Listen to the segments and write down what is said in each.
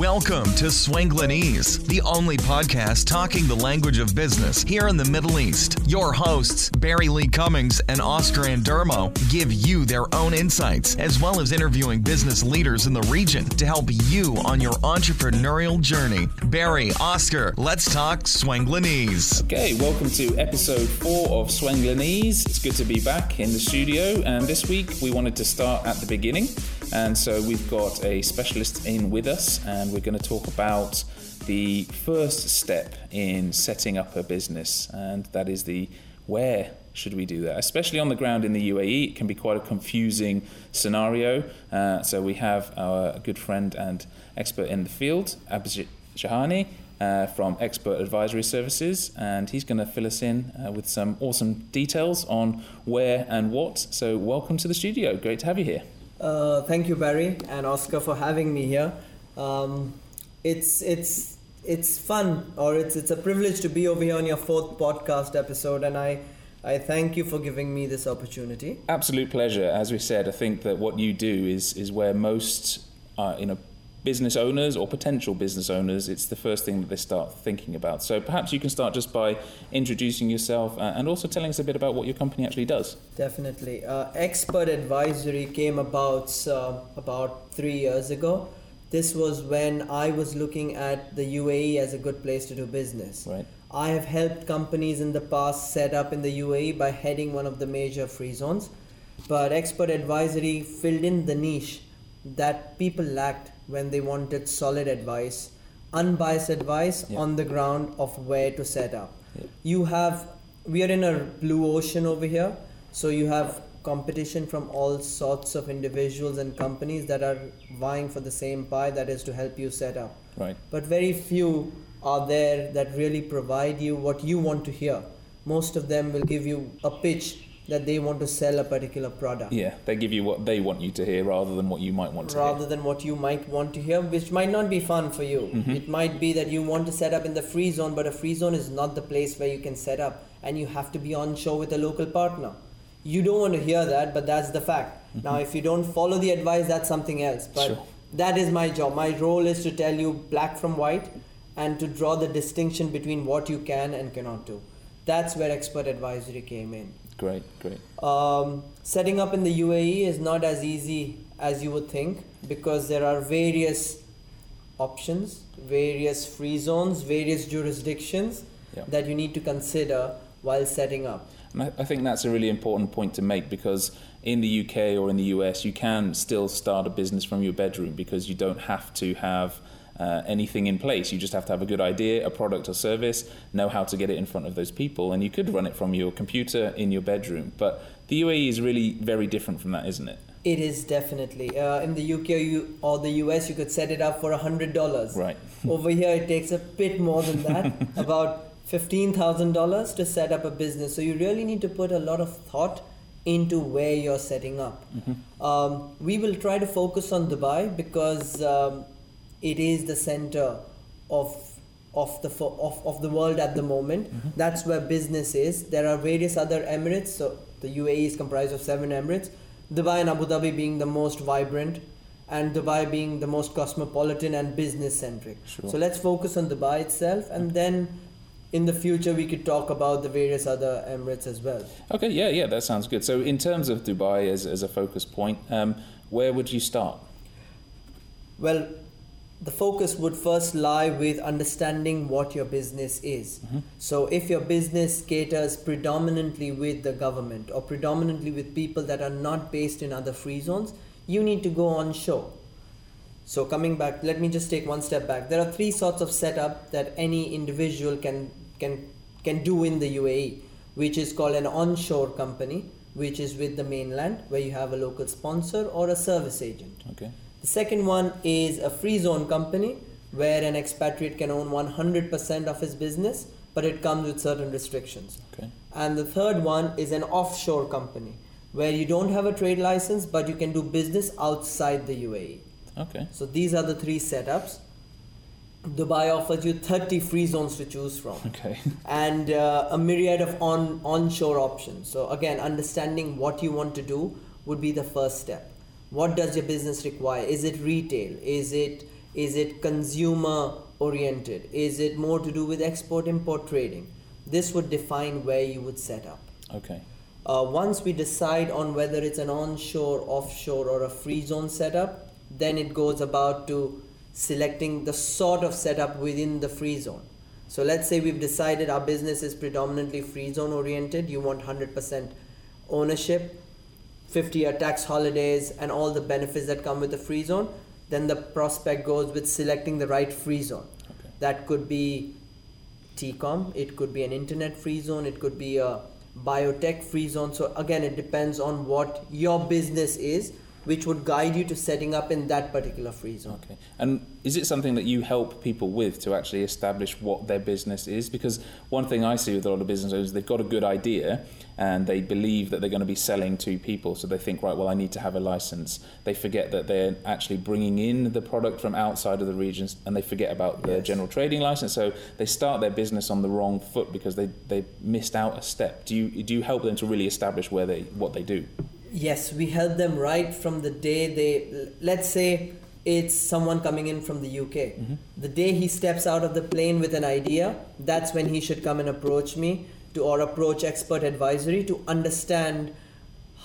Welcome to Swanglinese, the only podcast talking the language of business here in the Middle East. Your hosts, Barry Lee Cummings and Oscar Andermo, give you their own insights, as well as interviewing business leaders in the region to help you on your entrepreneurial journey. Barry, Oscar, let's talk Swanglinese. Okay, welcome to episode four of Swanglinese. It's good to be back in the studio, and this week we wanted to start at the beginning. And so we've got a specialist in with us, and we're going to talk about the first step in setting up a business, and that is the where should we do that? Especially on the ground in the UAE, it can be quite a confusing scenario. Uh, so we have our good friend and expert in the field, Abhijit Shahani. Uh, from Expert Advisory Services, and he's going to fill us in uh, with some awesome details on where and what. So, welcome to the studio. Great to have you here. Uh, thank you, Barry and Oscar, for having me here. Um, it's it's it's fun, or it's it's a privilege to be over here on your fourth podcast episode, and I I thank you for giving me this opportunity. Absolute pleasure. As we said, I think that what you do is is where most uh, you know business owners or potential business owners, it's the first thing that they start thinking about. So perhaps you can start just by introducing yourself uh, and also telling us a bit about what your company actually does. Definitely. Uh, Expert Advisory came about uh, about three years ago. This was when I was looking at the UAE as a good place to do business. Right. I have helped companies in the past set up in the UAE by heading one of the major free zones. But Expert Advisory filled in the niche that people lacked when they wanted solid advice, unbiased advice Yeah. on the ground of where to set up. Yeah. You have, we are in a blue ocean over here, so you have competition from all sorts of individuals and companies that are vying for the same pie that is to help you set up. Right. But very few are there that really provide you what you want to hear. Most of them will give you a pitch that they want to sell a particular product Yeah, they give you what they want you to hear rather than what you might want to hear. rather hear. than what you might want to hear, which might not be fun for you. Mhm. It might be that you want to set up in the free zone, but a free zone is not the place where you can set up, and you have to be onshore with a local partner. You don't want to hear that, but that's the fact. Now, if you don't follow the advice, that's something else. But Mm-hmm. Sure. that is my job. My role is to tell you black from white and to draw the distinction between what you can and cannot do. That's where expert advisory came in. Great, great. Um, setting up in the UAE is not as easy as you would think because there are various options, various free zones, various jurisdictions Yeah. that you need to consider while setting up. And I, I think that's a really important point to make because in the UK or in the US, you can still start a business from your bedroom because you don't have to have uh, anything in place. You just have to have a good idea, a product or service, know how to get it in front of those people, and you could run it from your computer in your bedroom. But the UAE is really very different from that, isn't it? It is definitely uh, in the UK you, or the US. You could set it up for a hundred dollars. Right. Over here, it takes a bit more than that, about fifteen thousand dollars to set up a business. So you really need to put a lot of thought into where you're setting up. Um, we will try to focus on Dubai because um, it is the center of of the of, of the world at the moment. That's where business is. There are various other emirates. So the UAE is comprised of seven emirates. Dubai and Abu Dhabi being the most vibrant, and Dubai being the most cosmopolitan and business centric. Sure. So let's focus on Dubai itself, and then in the future we could talk about the various other emirates as well. Okay, yeah, yeah, that sounds good. So, in terms of Dubai as, as a focus point, um, where would you start? Well, the focus would first lie with understanding what your business is. Mm-hmm. So, if your business caters predominantly with the government or predominantly with people that are not based in other free zones, you need to go onshore. So, coming back, let me just take one step back. There are three sorts of setup that any individual can can can do in the UAE, which is called an onshore company, which is with the mainland, where you have a local sponsor or a service agent. Okay. The second one is a free zone company where an expatriate can own 100% of his business, but it comes with certain restrictions. Okay. And the third one is an offshore company where you don't have a trade license, but you can do business outside the UAE. Okay. So these are the three setups. Dubai offers you 30 free zones to choose from Okay. and uh, a myriad of on onshore options. So again, understanding what you want to do would be the first step. What does your business require? Is it retail? Is it Is it consumer oriented? Is it more to do with export import trading? This would define where you would set up. Okay. Uh, once we decide on whether it's an onshore, offshore, or a free zone setup, then it goes about to selecting the sort of setup within the free zone. So let's say we've decided our business is predominantly free zone oriented. You want 100% ownership, 50 year tax holidays, and all the benefits that come with the free zone. Then the prospect goes with selecting the right free zone. Okay. That could be TECOM, it could be an internet free zone, it could be a biotech free zone. So again, it depends on what your business is, which would guide you to setting up in that particular free zone. Okay. And is it something that you help people with to actually establish what their business is? Because one thing I see with a lot of business owners, they've got a good idea and they believe that they're going to be selling to people. So they think, right, well, I need to have a license. They forget that they're actually bringing in the product from outside of the regions and they forget about the Yes. general trading license. So they start their business on the wrong foot because they, they missed out a step. Do you, do you help them to really establish where they, what they do? Yes, we help them right from the day they, let's say it's someone coming in from the UK. Mm-hmm. The day he steps out of the plane with an idea, that's when he should come and approach me to or approach expert advisory to understand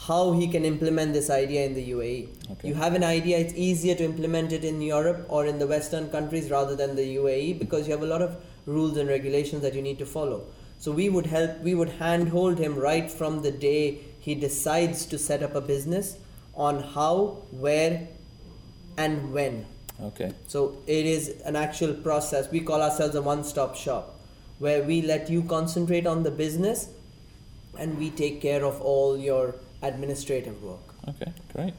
how he can implement this idea in the UAE. Okay. You have an idea, it's easier to implement it in Europe or in the Western countries rather than the UAE because you have a lot of rules and regulations that you need to follow. So we would help, we would handhold him right from the day he decides to set up a business on how, where, and when. Okay. So it is an actual process. We call ourselves a one stop shop where we let you concentrate on the business and we take care of all your administrative work. Okay, great.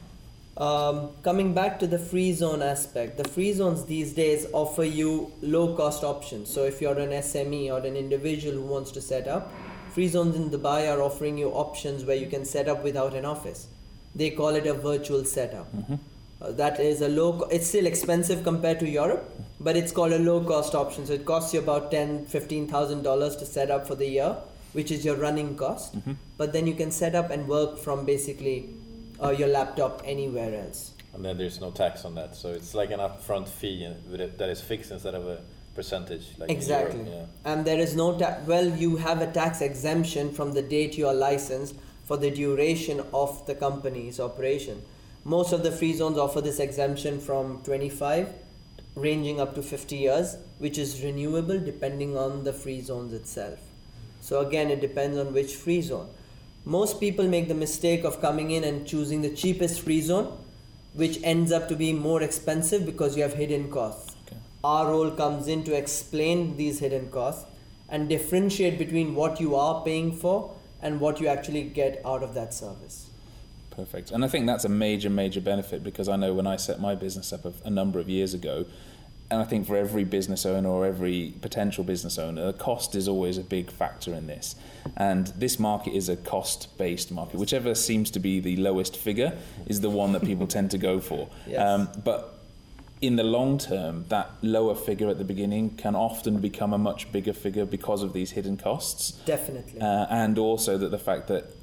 Um, coming back to the free zone aspect, the free zones these days offer you low cost options. So if you're an SME or an individual who wants to set up, free zones in Dubai are offering you options where you can set up without an office. They call it a virtual setup. Uh, that is a low. Co- it's still expensive compared to Europe, but it's called a low cost option. So it costs you about ten, fifteen thousand dollars to set up for the year, which is your running cost. But then you can set up and work from basically uh, your laptop anywhere else. And then there's no tax on that, so it's like an upfront fee uh, with it- that is fixed instead of a percentage. Like Exactly. Europe, And there is no ta- well, you have a tax exemption from the date you are licensed for the duration of the company's operation. Most of the free zones offer this exemption from 25 ranging up to 50 years, which is renewable depending on the free zones itself. So again, it depends on which free zone. Most people make the mistake of coming in and choosing the cheapest free zone, which ends up to be more expensive because you have hidden costs. Our role comes in to explain these hidden costs and differentiate between what you are paying for and what you actually get out of that service. Perfect. And I think that's a major, major benefit because I know when I set my business up a, a number of years ago, and I think for every business owner or every potential business owner, the cost is always a big factor in this. And this market is a cost based market. Whichever seems to be the lowest figure is the one that people tend to go for. Yes. Um, but in the long term, that lower figure at the beginning can often become a much bigger figure because of these hidden costs. Definitely. Uh, and also that the fact that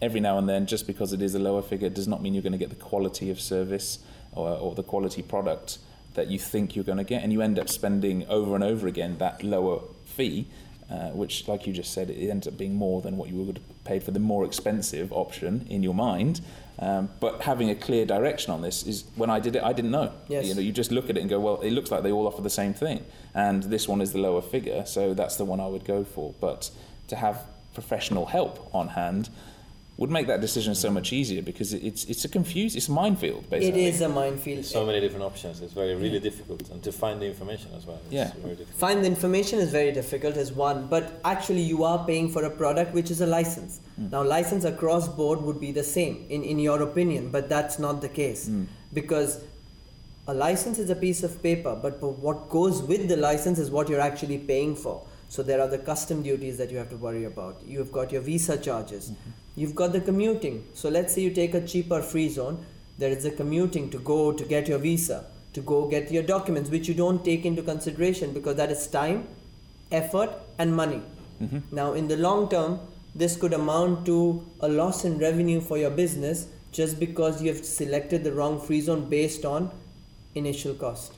every now and then, just because it is a lower figure, does not mean you're going to get the quality of service or, or the quality product that you think you're going to get, and you end up spending over and over again that lower fee, uh, which, like you just said, it ends up being more than what you would have paid for the more expensive option in your mind. Um, but having a clear direction on this is when I did it, I didn't know. Yes. You know, you just look at it and go, well, it looks like they all offer the same thing, and this one is the lower figure, so that's the one I would go for. But to have professional help on hand would make that decision so much easier because it's it's a confused, it's a minefield basically. is a minefield. There's so many different options. It's very really difficult, and to find the information as well. It's Yeah. very difficult. Find the information is very difficult is one, but actually you are paying for a product which is a license. Mm. Now license across board would be the same in, in your opinion, but that's not the case. Mm. Because a license is a piece of paper, but, but what goes with the license is what you're actually paying for. So there are the custom duties that you have to worry about. You've got your visa charges. Mm-hmm. You've got the commuting. So let's say you take a cheaper free zone, there is the commuting to go to get your visa, to go get your documents, which you don't take into consideration because that is time, effort, and money. Mm-hmm. Now, in the long term, this could amount to a loss in revenue for your business just because you have selected the wrong free zone based on initial cost.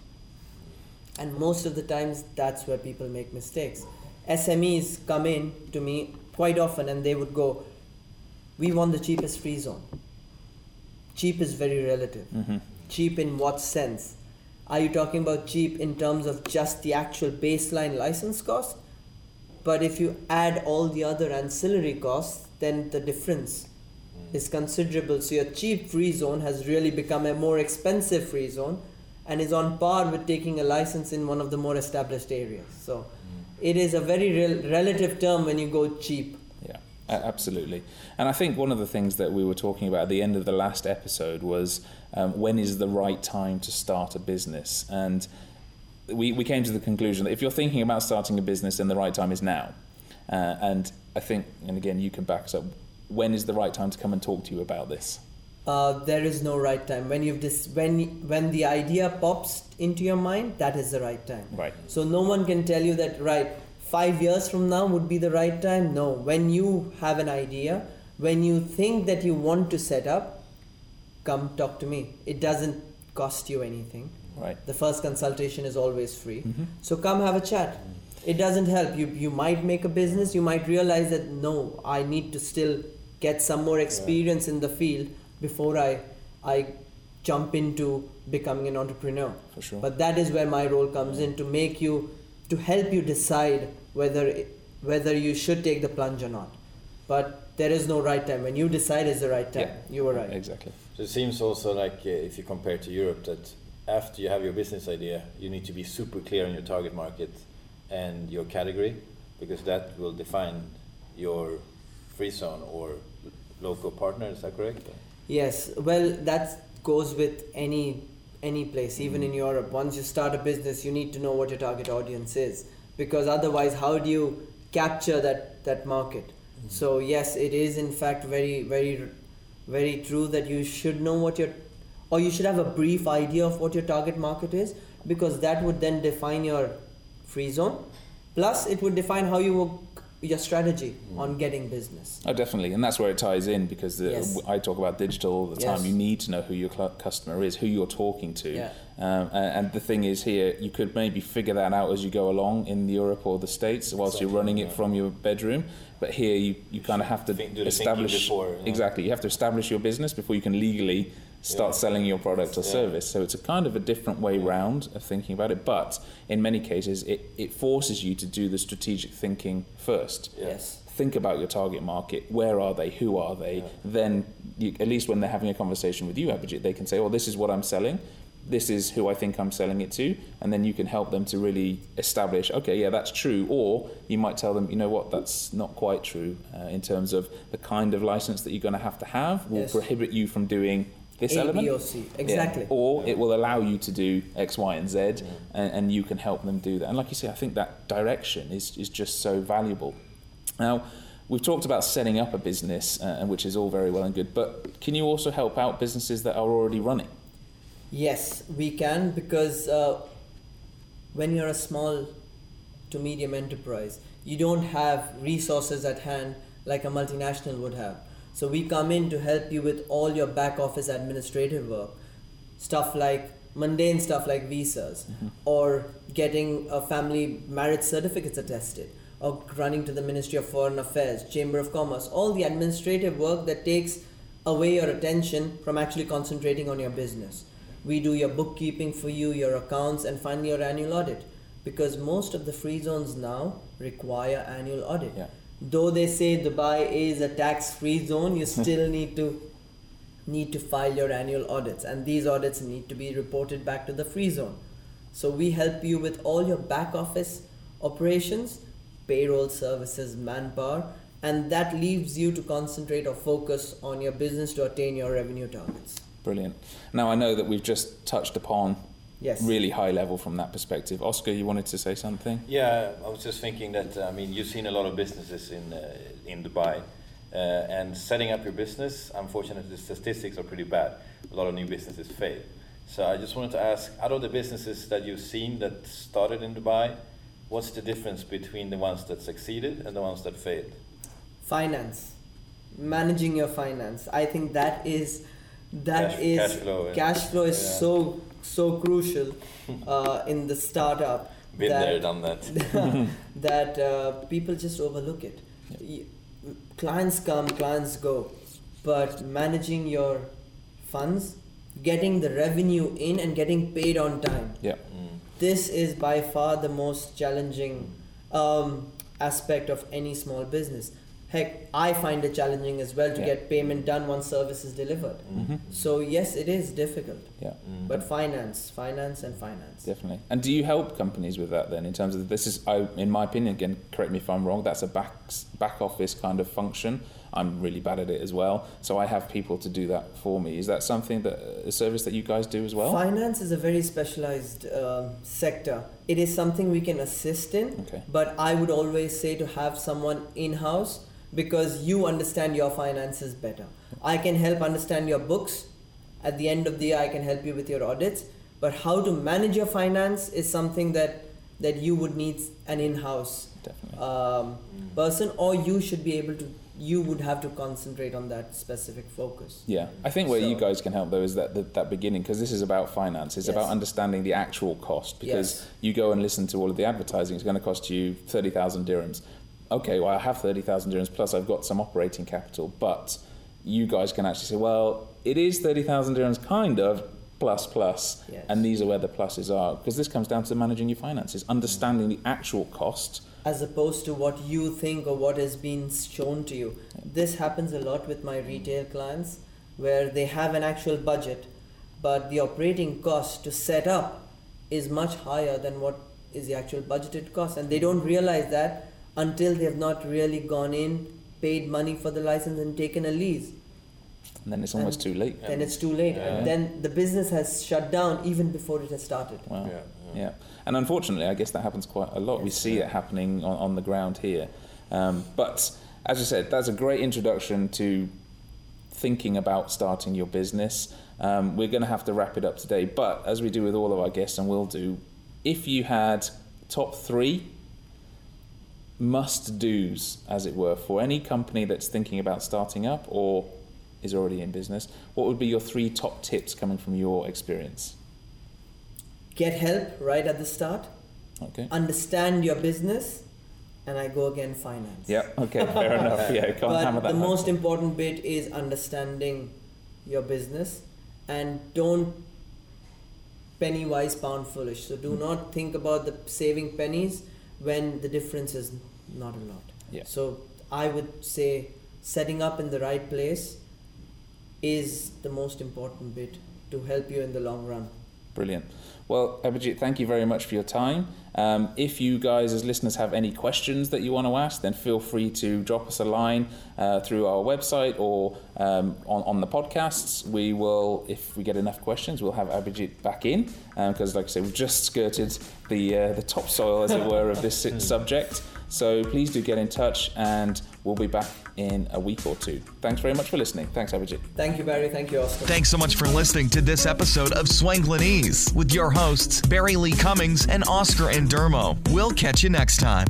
And most of the times, that's where people make mistakes. SMEs come in to me quite often and they would go, We want the cheapest free zone. Cheap is very relative. Mm-hmm. Cheap in what sense? Are you talking about cheap in terms of just the actual baseline license cost? But if you add all the other ancillary costs, then the difference is considerable. So your cheap free zone has really become a more expensive free zone and is on par with taking a license in one of the more established areas. So it is a very rel- relative term when you go cheap. Absolutely. And I think one of the things that we were talking about at the end of the last episode was um, when is the right time to start a business? And we, we came to the conclusion that if you're thinking about starting a business, then the right time is now. Uh, and I think, and again, you can back us up, when is the right time to come and talk to you about this? Uh, there is no right time. When you've dis- when when the idea pops into your mind, that is the right time. Right. So no one can tell you that right five years from now would be the right time. No. When you have an idea, when you think that you want to set up, come talk to me. It doesn't cost you anything. Right. The first consultation is always free. Mhm. So come have a chat. It doesn't help. You you might make a business, you might realize that no, I need to still get some more experience in the field before I I jump into becoming an entrepreneur. For sure. But that is where my role comes in to make you to help you decide whether whether you should take the plunge or not. But there is no right time. When you decide is the right time. Yeah. You were right. Exactly. So it seems also like uh, if you compare to Europe that after you have your business idea, you need to be super clear on your target market and your category because that will define your free zone or local partner. Is that correct? Yes, well, that goes with any any place, even in mm-hmm. Europe. Once you start a business, you need to know what your target audience is, because otherwise, how do you capture that that market? Mm-hmm. So yes, it is in fact very very very true that you should know what your or you should have a brief idea of what your target market is, because that would then define your free zone. Plus, it would define how you work your strategy on getting business. Oh, definitely, and that's where it ties in because the, Yes. I talk about digital all the time. Yes. You need to know who your customer is, who you're talking to, Yeah. um, and, and the thing is here, you could maybe figure that out as you go along in Europe or the States, whilst you're running it from your bedroom. But here, you, you kind of have to Think- do the thinking establish before, yeah. exactly. You have to establish your business before you can legally start Yeah. selling your product or Yeah. service. So it's a kind of a different way round of thinking about it. But in many cases, it, it forces you to do the strategic thinking first Yes. think about your target market. Where are they? Who are they? Then, you, at least when they're having a conversation with you, Abhijit, they can say, "Well, this is what I'm selling. This is who I think I'm selling it to," and then you can help them to really establish, "Okay, yeah, that's true." Or you might tell them, "You know what? That's not quite true uh, in terms of the kind of license that you're going to have to have will Yes. prohibit you from doing." This A, element, B, or C. Yeah. Exactly. Or it will allow you to do X, Y, and Z, and, and you can help them do that. And like you say, I think that direction is, is just so valuable. Now, we've talked about setting up a business, uh, which is all very well and good, but can you also help out businesses that are already running? Yes, we can because uh, when you're a small to medium enterprise, you don't have resources at hand like a multinational would have. So we come in to help you with all your back office administrative work, stuff like mundane stuff like visas, mm-hmm. or getting a family marriage certificates attested, or running to the Ministry of Foreign Affairs, Chamber of Commerce, all the administrative work that takes away your attention from actually concentrating on your business. We do your bookkeeping for you, your accounts, and finally your annual audit. Because most of the free zones now require annual audit. Yeah. Though they say Dubai is a tax-free zone, you hmm. still need to need to file your annual audits, and these audits need to be reported back to the free zone. So we help you with all your back office operations, payroll services, manpower, and that leaves you to concentrate or focus on your business to attain your revenue targets. Brilliant. Now, I know that we've just touched upon Yes. really high level from that perspective. Oscar, you wanted to say something? Yeah, I was just thinking that I mean you've seen a lot of businesses in uh, in Dubai, uh, and setting up your business. Unfortunately, the statistics are pretty bad. A lot of new businesses fail. So I just wanted to ask, out of the businesses that you've seen that started in Dubai, what's the difference between the ones that succeeded and the ones that failed? finance managing your finance i think that is that Cash- is cash flow, cash flow is Yeah. so so crucial uh, in the startup Been that, there, done that. that uh, people just overlook it. Y- Clients come, clients go, but managing your funds, getting the revenue in, and getting paid on time. Yeah. Mm. This is by far the most challenging um, aspect of any small business. Heck, I find it challenging as well to Yeah. get payment done once service is delivered. Mhm. So yes, it is difficult. Yeah. Mm. But finance, finance, and finance. Definitely. And do you help companies with that then? In terms of this is, I, in my opinion, again, correct me if I'm wrong. That's a back back office kind of function. I'm really bad at it as well. So I have people to do that for me. Is that something that a service that you guys do as well? Finance is a very specialized um sector. It is something we can assist in, Okay. but I would always say to have someone in house because you understand your finances better. I can help understand your books. At the end of the year, I can help you with your audits. But how to manage your finance is something that that you would need an in-house um, person, or you should be able to. You would have to concentrate on that specific focus. Yeah, I think where you guys can help though is that that, that beginning because this is about finance. It's about understanding the actual cost because Yes. you go and listen to all of the advertising. It's going to cost you thirty thousand dirhams. Okay, well I have thirty thousand dirhams plus I've got some operating capital, but you guys can actually say, well, it is thirty thousand dirhams, kind of plus plus, Yes. and these are where the pluses are because this comes down to managing your finances, understanding the actual cost. as opposed to what you think or what has been shown to you. This happens a lot with my retail clients where they have an actual budget, but the operating cost to set up is much higher than what is the actual budgeted cost, and they don't realize that until they have not really gone in, paid money for the license, and taken a lease. And then it's almost too late. Then it's too late, Yeah. and then the business has shut down even before it has started. Wow. Yeah, Yeah. And unfortunately, I guess that happens quite a lot. We see it happening on, on the ground here. Um, but as I said, that's a great introduction to thinking about starting your business. Um, we're going to have to wrap it up today. But as we do with all of our guests, and we'll do, if you had top three must do's, as it were, for any company that's thinking about starting up or is already in business, what would be your three top tips coming from your experience? Get help right at the start. Okay. understand your business, and I go again finance. Yeah. Okay. Fair enough. Yeah. Can't hammer But that. the most important bit is understanding your business and don't penny wise pound foolish. So do hmm. not think about the saving pennies when the difference is not a lot. Yeah. So I would say setting up in the right place is the most important bit to help you in the long run. Brilliant. Well, Abhijit, thank you very much for your time. Um, if you guys, as listeners, have any questions that you want to ask, then feel free to drop us a line uh, through our website or um, on, on the podcasts. We will, if we get enough questions, we'll have Abhijit back in because, like I said, we've just skirted the uh, the topsoil, as it were, of this subject. So please do get in touch, and we'll be back in a week or two. Thanks very much for listening. Thanks, Abhijit. Thank you, Barry. Thank you, Oscar. Thanks so much for listening to this episode of Swanglinese with your hosts, Barry Lee Cummings and Oscar Endermo. We'll catch you next time.